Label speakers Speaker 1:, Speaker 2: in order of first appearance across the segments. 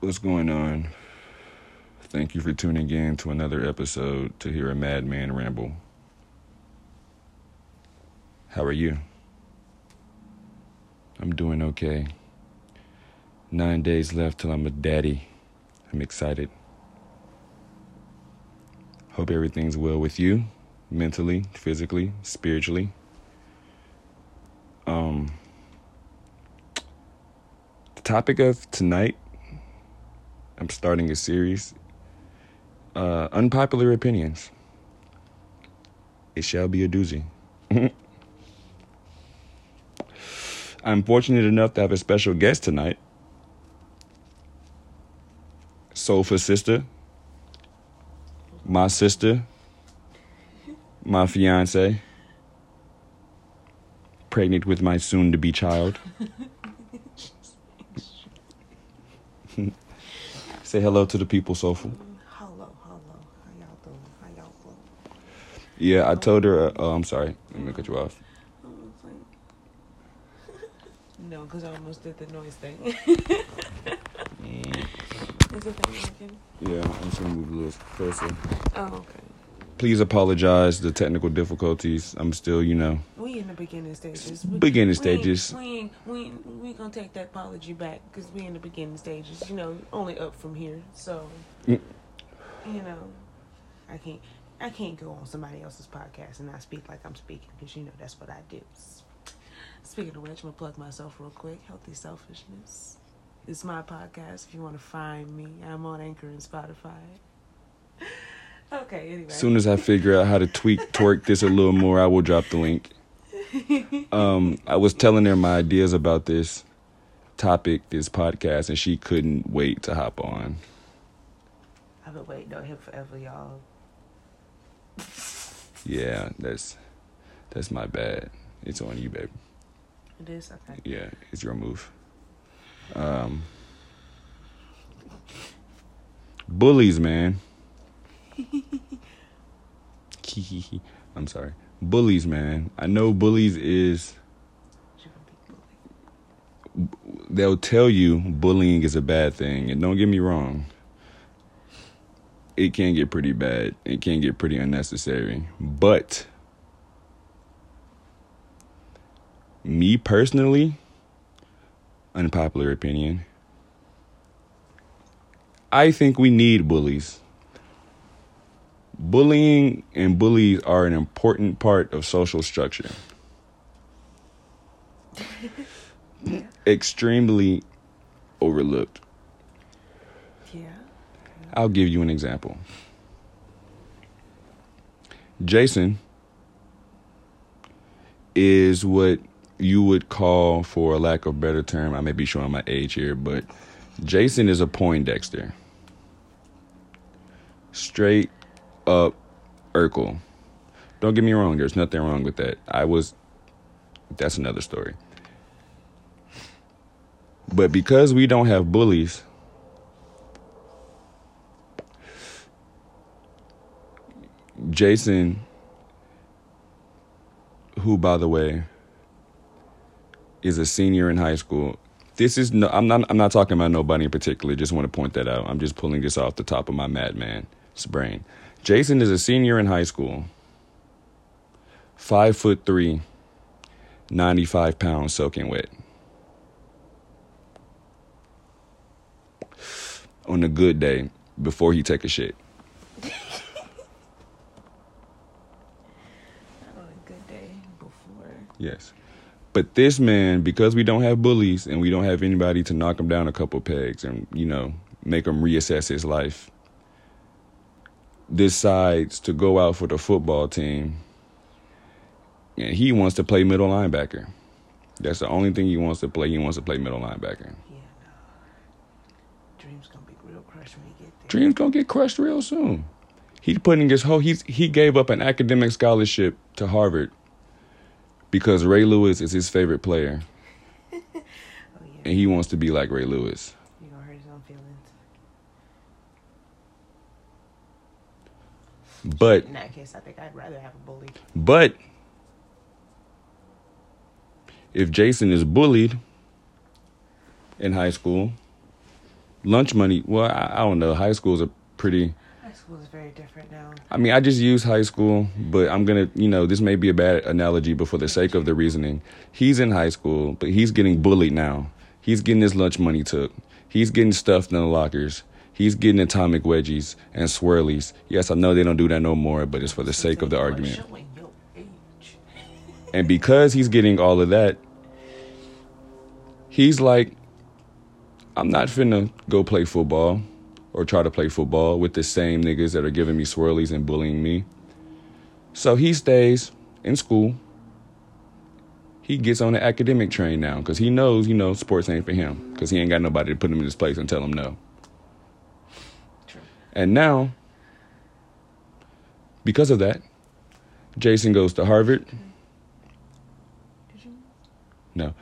Speaker 1: What's going on? Thank you for tuning in to another episode to hear a madman ramble. How are you? I'm doing okay. Nine days left till I'm a daddy. I'm excited. Hope everything's well with you, mentally, physically, spiritually. Um, the topic of tonight, I'm starting a series. Uh, unpopular opinions. It shall be a doozy. I'm fortunate enough to have a special guest tonight. Soulful Sista, my sister, my fiance, pregnant with my soon to be child. Say hello to the people, Sofa.
Speaker 2: Hello, hello. How y'all doing? How y'all doing?
Speaker 1: Yeah, I told her. Uh, oh, I'm sorry. Let me cut you off.
Speaker 2: No, because I almost did the noise thing.
Speaker 1: Mm,
Speaker 2: Is the thing working?
Speaker 1: yeah, I'm just gonna move a little closer.
Speaker 2: Oh, okay.
Speaker 1: Please apologize the technical difficulties. I'm still, you know,
Speaker 2: We in the beginning stages. We,
Speaker 1: Beginning stages.
Speaker 2: We ain't, we we gonna take that apology back because we in the beginning stages. You know, only up from here. So,
Speaker 1: Mm.
Speaker 2: you know, I can't, I can't go on somebody else's podcast and not speak like I'm speaking because you know that's what I do. Speaking of which, I'm gonna plug myself real quick. Healthy selfishness. It's my podcast. If you want to find me, I'm on Anchor and Spotify. Okay. Anyway.
Speaker 1: as soon as I figure out how to tweak, twerk this a little more, I will drop the link. Um, I was telling her my ideas about this topic, this podcast, and she couldn't wait to hop on.
Speaker 2: I've been waiting on him forever, y'all.
Speaker 1: Yeah, that's that's my bad. It's on you, baby.
Speaker 2: It is okay.
Speaker 1: Yeah, it's your move. Um, bullies, man. I'm sorry. Bullies, man. I know bullies is they'll tell you bullying is a bad thing, and don't get me wrong. It can get pretty bad. It can get pretty unnecessary. But me personally, unpopular opinion, I think we need bullies. Bullying and bullies are an important part of social structure.
Speaker 2: Yeah.
Speaker 1: Extremely overlooked.
Speaker 2: Yeah.
Speaker 1: I'll give you an example. Jason is what you would call, for a lack of a better term, I may be showing my age here, but Jason is a Poindexter. Straight up Urkel. Don't get me wrong, there's nothing wrong with that. I was, that's another story. But because we don't have bullies, Jason, who by the way is a senior in high school. This is no I'm not I'm not talking about nobody in particular, just want to point that out. I'm just pulling this off the top of my madman's brain. Jason is a senior in high school. Five foot three, 95 pounds soaking wet. On a good day, before he take a shit.
Speaker 2: Not on a good day before.
Speaker 1: Yes. But this man, because we don't have bullies and we don't have anybody to knock him down a couple pegs and, you know, make him reassess his life, decides to go out for the football team and he wants to play middle linebacker. That's the only thing he wants to play. He wants to play middle linebacker.
Speaker 2: Yeah, no. Dreams gonna be real crushed when you get there.
Speaker 1: Dreams gonna get crushed real soon. He's putting his whole he's he gave up an academic scholarship to Harvard because Ray Lewis is his favorite player
Speaker 2: Oh yeah.
Speaker 1: and he wants to be like Ray Lewis.
Speaker 2: You gonna hurt his own feelings.
Speaker 1: But
Speaker 2: In that case, I think I'd rather have a bully.
Speaker 1: but if Jason is bullied in high school lunch money. Well, I, I don't know. High schools are pretty.
Speaker 2: High school is very different now.
Speaker 1: I mean, I just use high school, but I'm gonna, you know, this may be a bad analogy, but for the sake of the reasoning, he's in high school, but he's getting bullied now. He's getting his lunch money took. He's getting stuffed in the lockers. He's getting atomic wedgies and swirlies. Yes, I know they don't do that no more, but it's for the sake of the argument. And because he's getting all of that, he's like, I'm not finna go play football or try to play football with the same niggas that are giving me swirlies and bullying me. So he stays in school. He gets on the academic train now because he knows, you know, sports ain't for him because he ain't got nobody to put him in his place and tell him no. And now, because of that, Jason goes to Harvard.
Speaker 2: Did you?
Speaker 1: No.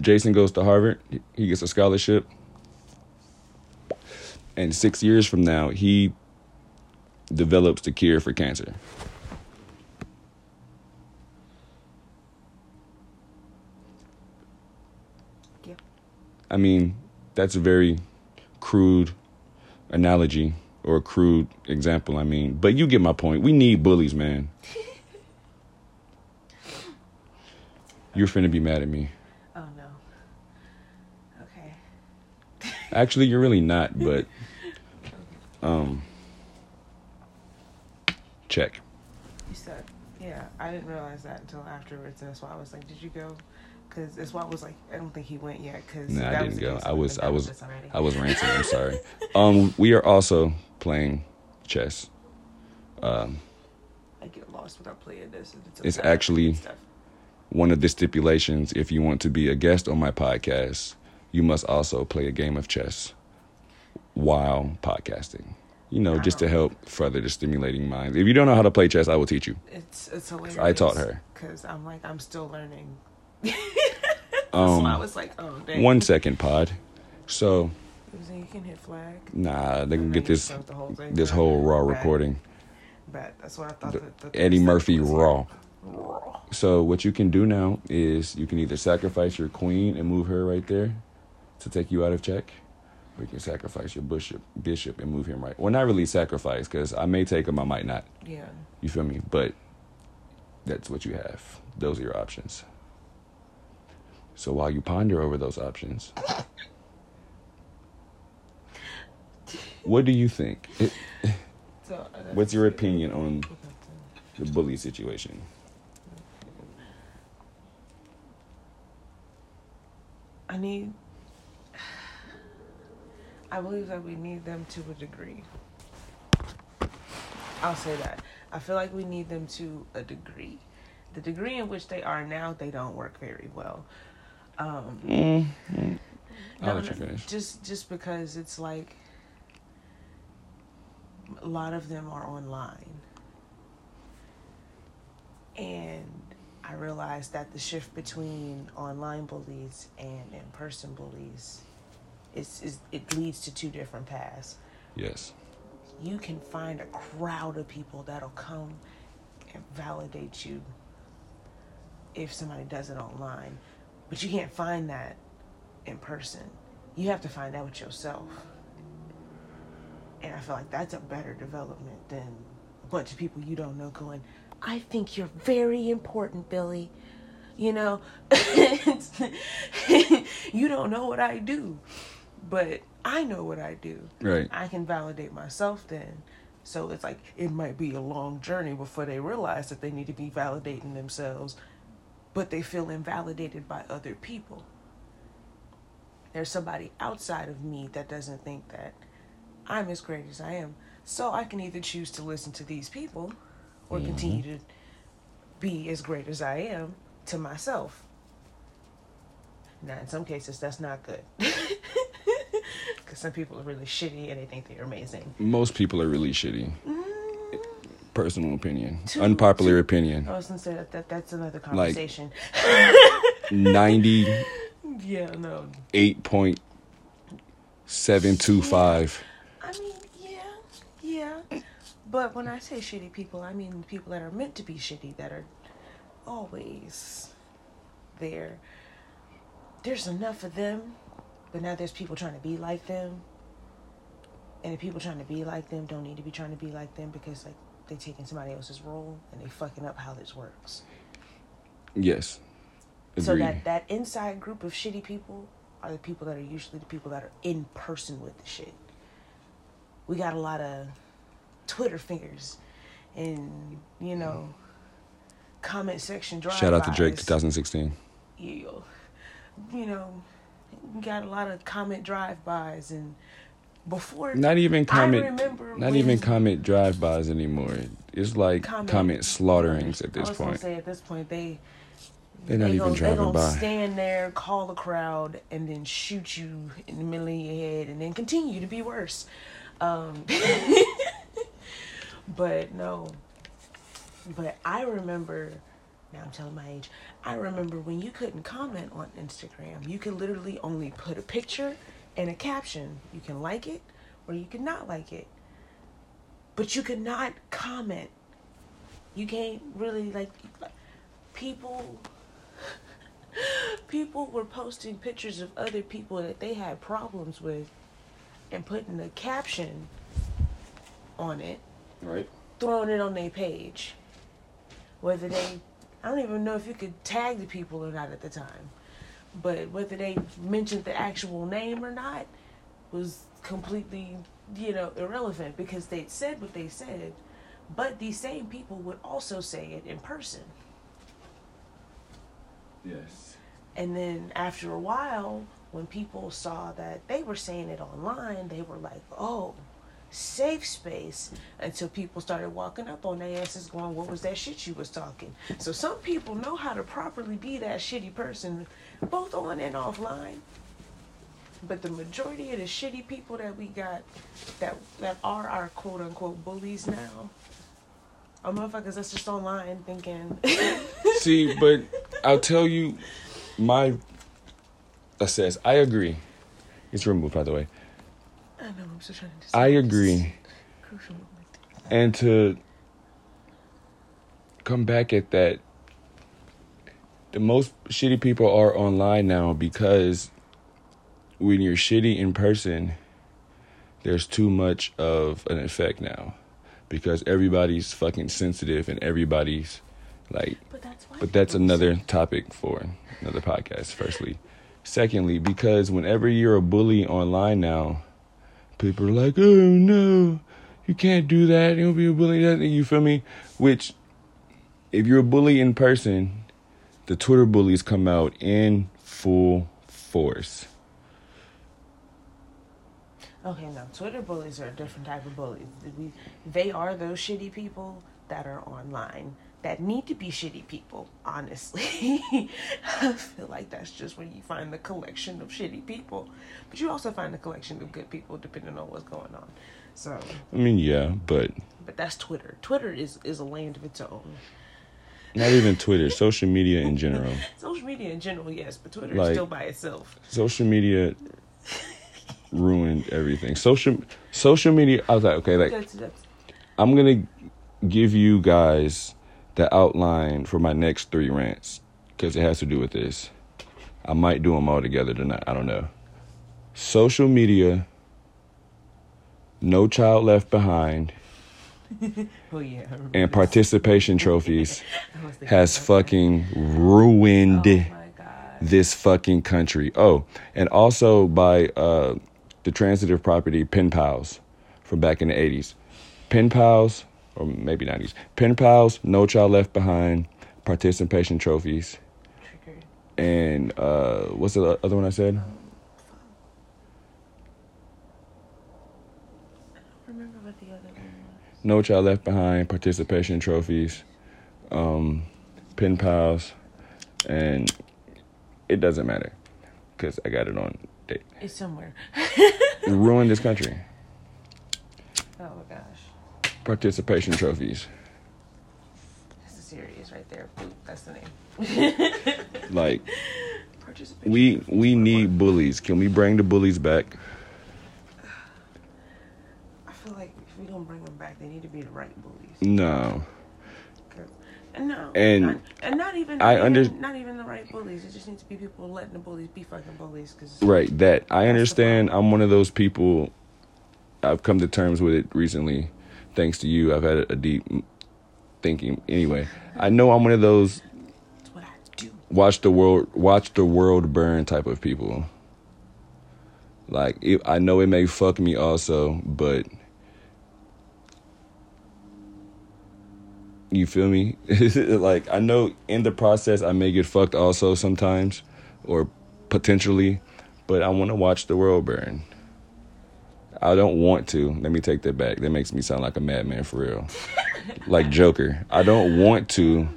Speaker 1: Jason goes to Harvard. He gets a scholarship. And six years from now, he develops the cure for cancer. I mean, that's a very crude analogy or a crude example, I mean. But you get my point. We need bullies, man. You're finna be mad at me.
Speaker 2: Oh no. Okay.
Speaker 1: Actually, you're really not, but um check.
Speaker 2: You said, yeah. I didn't realize that until afterwards. That's why I was like, did you go? Because that's why I was like, I don't think he went yet. Because
Speaker 1: No, I didn't go. I was I was I was ranting. I'm sorry. Um we are also playing chess. Um
Speaker 2: I get lost without playing this. and
Speaker 1: It's actually- one of the stipulations if you want to be a guest on my podcast, you must also play a game of chess while podcasting. You know, just to help further the stimulating minds. If you don't know how to play chess, I will teach you.
Speaker 2: It's it's hilarious.
Speaker 1: I taught her.
Speaker 2: because I'm like I'm still learning.
Speaker 1: Um,
Speaker 2: so I was like, oh dang.
Speaker 1: One second, pod. So,
Speaker 2: He was like, you can hit flag.
Speaker 1: nah, they can get this
Speaker 2: the whole
Speaker 1: this whole raw
Speaker 2: Right.
Speaker 1: recording.
Speaker 2: But that's what I thought.
Speaker 1: The
Speaker 2: that, that
Speaker 1: Eddie Murphy raw.
Speaker 2: Raw.
Speaker 1: So what you can do now is you can either sacrifice your queen and move her right there to take you out of check, or you can sacrifice your bishop bishop and move him right. Well, not really sacrifice because I may take him, I might not.
Speaker 2: Yeah.
Speaker 1: You feel me? But that's what you have. Those are your options. So while you ponder over those options, what do you think? It-
Speaker 2: uh,
Speaker 1: What's your opinion on the bully situation?
Speaker 2: I need. I believe that we need them to a degree. I'll say that. I feel like we need them to a degree. The degree in which they are now, they don't work very well. Um,
Speaker 1: Mm, mm. I'll
Speaker 2: no,
Speaker 1: let you finish.
Speaker 2: Just, just because it's like a lot of them are online, and I realized that the shift between online bullies and in-person bullies is, is it leads to two different paths.
Speaker 1: Yes.
Speaker 2: You can find a crowd of people that'll come and validate you if somebody does it online, but you can't find that in person. You have to find that with yourself. And I feel like that's a better development than a bunch of people you don't know going, I think you're very important, Billy. You know, you don't know what I do, but I know what I do.
Speaker 1: Right.
Speaker 2: I can validate myself then. So it's like it might be a long journey before they realize that they need to be validating themselves, but they feel invalidated by other people. There's somebody outside of me that doesn't think that I'm as great as I am. So I can either choose to listen to these people or continue to be as great as I am to myself. Now, in some cases, that's not good. Because some people are really shitty and they think they're amazing.
Speaker 1: Most people are really shitty.
Speaker 2: Mm,
Speaker 1: Personal opinion.
Speaker 2: Two-
Speaker 1: Unpopular
Speaker 2: two-
Speaker 1: opinion.
Speaker 2: I was going to say that, that that's another conversation.
Speaker 1: Ninety.
Speaker 2: yeah, no. I mean, yeah, yeah. But when I say shitty people, I mean people that are meant to be shitty, that are always there. There's enough of them, but now there's people trying to be like them. and the people trying to be like them don't need to be trying to be like them because like they taking somebody else's role and they fucking up how this works.
Speaker 1: Yes.
Speaker 2: So that that inside group of shitty people are the people that are usually the people that are in person with the shit. We got a lot of Twitter fingers and you know comment section drive
Speaker 1: Shout out to Drake 2016.
Speaker 2: you, you know, we got a lot of comment drive-bys and before
Speaker 1: Not even comment.
Speaker 2: remember
Speaker 1: Not even comment drive-bys anymore. It's like
Speaker 2: Comment-
Speaker 1: comment, slaughterings at
Speaker 2: I
Speaker 1: this point.
Speaker 2: say at this point they
Speaker 1: They're not
Speaker 2: they
Speaker 1: even
Speaker 2: they
Speaker 1: driving
Speaker 2: gonna
Speaker 1: by.
Speaker 2: stand there, call the crowd, and then shoot you in the middle of your head, and then continue to be worse. Um, but no, but I remember. Now I'm telling my age. I remember when you couldn't comment on Instagram. You could literally only put a picture and a caption. You can like it or you could not like it. But you could not comment. You can't really like people people were posting pictures of other people that they had problems with and putting a caption on it,
Speaker 1: Right.
Speaker 2: throwing it on their page. Whether they, I don't even know if you could tag the people or not at the time, but whether they mentioned the actual name or not was completely, you know, irrelevant because they said what they said, but these same people would also say it in person.
Speaker 1: Yes.
Speaker 2: And then after a while, when people saw that they were saying it online, they were like, oh, safe space. Until people started walking up on their asses going, what was that shit you was talking? So some people know how to properly be that shitty person, both on and offline. But the majority of the shitty people that we got that that are our quote unquote bullies now are motherfuckers that's just online thinking
Speaker 1: See, but I'll tell you, my assess. I agree. It's removed, by the way.
Speaker 2: I know I'm still trying to
Speaker 1: I agree.
Speaker 2: crucial moment.
Speaker 1: And to come back at that, the most shitty people are online now because when you're shitty in person, there's too much of an effect now because everybody's fucking sensitive and everybody's like
Speaker 2: But that's why.
Speaker 1: but that's another topic for another podcast firstly secondly because whenever you're a bully online now people are like oh no you can't do that you'll be a bully you feel me which if you're a bully in person the twitter bullies come out in full force
Speaker 2: Okay, no. Twitter bullies are a different type of. We, they are those shitty people that are online that need to be shitty people. Honestly, I feel like that's just where you find the collection of shitty people, but you also find the collection of good people depending on what's going on. So,
Speaker 1: i mean yeah but
Speaker 2: but that's Twitter. Twitter is is a land of its own.
Speaker 1: not even twitter social media in general
Speaker 2: Social media in general, yes, but Twitter
Speaker 1: Like-
Speaker 2: is still by itself.
Speaker 1: social media ruined everything. Social social media. I was like, okay, like
Speaker 2: That's, that's,
Speaker 1: I'm gonna give you guys the outline for my next three rants because it has to do with this. I might do them all together tonight. I don't know. Social media, no child left behind,
Speaker 2: oh yeah.
Speaker 1: And participation trophies
Speaker 2: I was thinking
Speaker 1: has fucking ruined
Speaker 2: Oh
Speaker 1: this fucking country. Oh, and also by uh, the transitive property Pen Pals from back in the 80s. Pen Pals, or maybe 90s. Pen Pals, No Child Left Behind, participation trophies,
Speaker 2: Triggered.
Speaker 1: and uh, what's the other one I said?
Speaker 2: remember what the other one was.
Speaker 1: No Child Left Behind, participation trophies, um, Pen Pals, and it doesn't matter because I got it on date.
Speaker 2: It's somewhere.
Speaker 1: Ruined this country.
Speaker 2: Oh my gosh.
Speaker 1: Participation trophies.
Speaker 2: That's a series right there. Boop, That's the name.
Speaker 1: Like we we need bullies. Can we bring the bullies back?
Speaker 2: I feel like if we don't bring them back, they need to be the right bullies.
Speaker 1: No.
Speaker 2: 'Cause- And no,
Speaker 1: And
Speaker 2: not, and not even
Speaker 1: I
Speaker 2: not
Speaker 1: under-
Speaker 2: even, not even the right bullies. It just needs to be people letting the bullies be fucking bullies. Cause
Speaker 1: Right, that I understand. I'm one of those people I've come to terms with it recently, thanks to you. I've had a deep thinking. Anyway, I know I'm one of those
Speaker 2: That's what I do.
Speaker 1: watch the world watch the world burn type of people. Like it, I know it may fuck me also, but you feel me? like I know in the process I may get fucked also sometimes, or potentially, but I want to watch the world burn. I don't want to. Let me take that back. That makes me sound like a madman for real. like Joker. I don't want to,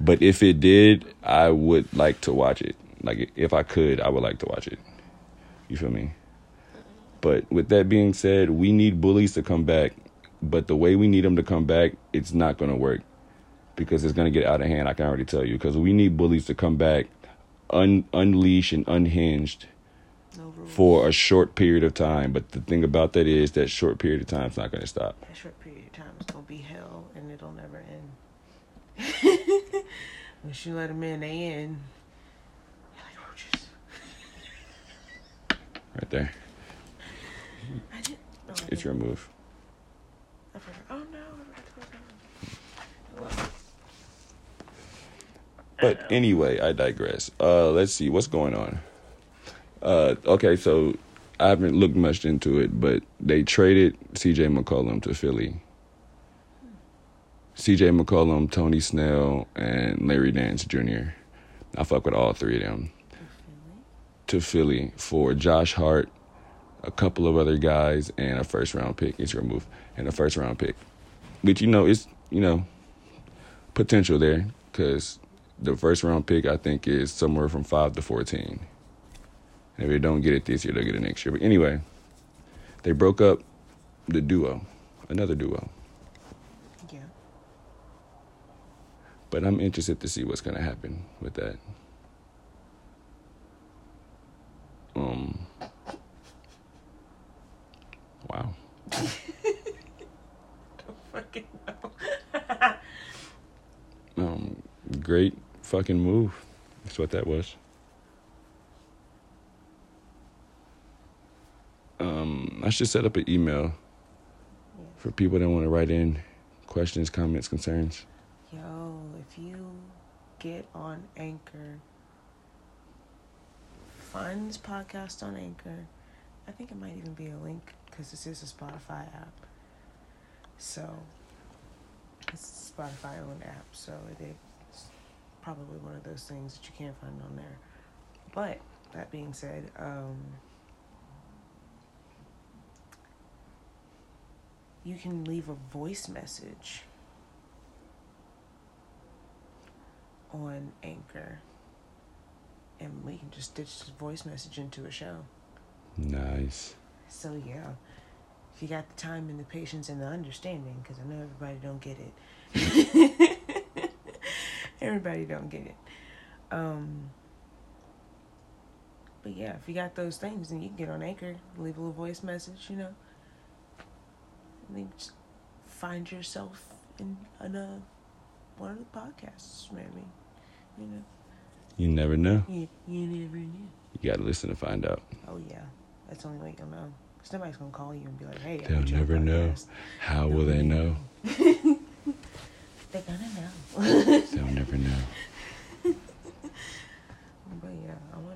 Speaker 1: but if it did, I would like to watch it. Like if I could, I would like to watch it. You feel me? But with that being said, we need bullies to come back. But the way we need them to come back, it's not going to work because it's going to get out of hand. I can already tell you because we need bullies to come back, un- unleashed and unhinged. For a short period of time. But the thing about that is that short period of time is not going to stop.
Speaker 2: That short period of time is gonna be hell, and it'll never end. Once you let them in, they in. You're like roaches.
Speaker 1: Right there.
Speaker 2: I did. Oh, I
Speaker 1: It's
Speaker 2: did.
Speaker 1: your move.
Speaker 2: I forgot. Oh no! I forgot to close.
Speaker 1: But anyway, I digress. Uh, let's see what's going on. Uh, okay, so I haven't looked much into it, but they traded C.J. McCollum to Philly. C.J. McCollum, Tony Snell, and Larry Nance Jr. I fuck with all three of them to Philly for Josh Hart, a couple of other guys, and a first round pick. It's your move, and a first round pick. But you know, it's you know potential there because the first round pick I think is somewhere from five to fourteen. And if they don't get it this year, they'll get it next year. But anyway, they broke up the duo, another duo.
Speaker 2: Yeah.
Speaker 1: But I'm interested to see what's gonna happen with that. Um. Wow.
Speaker 2: Don't fucking know.
Speaker 1: Um. Great fucking move. That's what that was. Um. I should set up an email for people that want to write in questions, comments, concerns.
Speaker 2: Yo, if you get on Anchor, find this podcast on Anchor. I think it might even be a link because this is a Spotify app. So, it's a Spotify owned app. So, it is probably one of those things that you can't find on there. But, that being said, um, you can leave a voice message on Anchor, and we can just stitch the voice message into a show.
Speaker 1: Nice.
Speaker 2: So yeah, if you got the time and the patience and the understanding, because I know everybody don't get it. everybody don't get it. Um, but yeah, if you got those things, then you can get on Anchor, leave a little voice message, you know, and then just find yourself in, in a, one of the podcasts, maybe. You know,
Speaker 1: You never know.
Speaker 2: you, you never know.
Speaker 1: You got to listen to find out.
Speaker 2: Oh yeah, that's the only way you'll know. Cause nobody's gonna call you and be like, "Hey,
Speaker 1: They'll never know.
Speaker 2: podcast."
Speaker 1: How will they know?
Speaker 2: They're gonna know.
Speaker 1: They'll never know.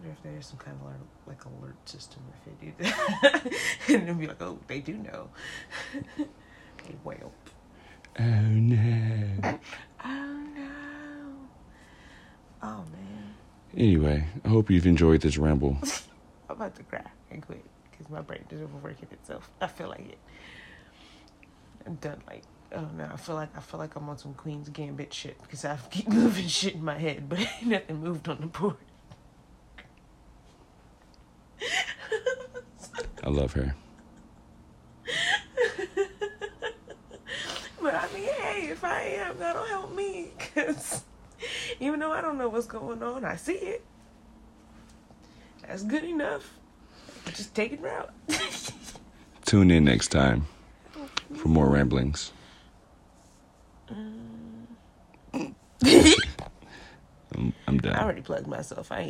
Speaker 2: but yeah, I wonder if there's some kind of alert, like alert system if they do that, and they'll be like, "Oh, they do know." well,
Speaker 1: Oh no.
Speaker 2: oh no, oh man,
Speaker 1: Anyway, I hope you've enjoyed this ramble.
Speaker 2: I'm about to cry and quit because my brain is overworking itself. I feel like it. I'm done. Like, oh no, I feel like I feel like I'm on some Queen's Gambit shit because I keep moving shit in my head, but ain't nothing moved on the board.
Speaker 1: I love her.
Speaker 2: But I mean, hey, if I am, that'll help me because even though I don't know what's going on, I see it. That's good enough. Just take it route.
Speaker 1: Tune in next time for more ramblings. Uh. I'm, I'm done.
Speaker 2: I already plugged myself. I ain't.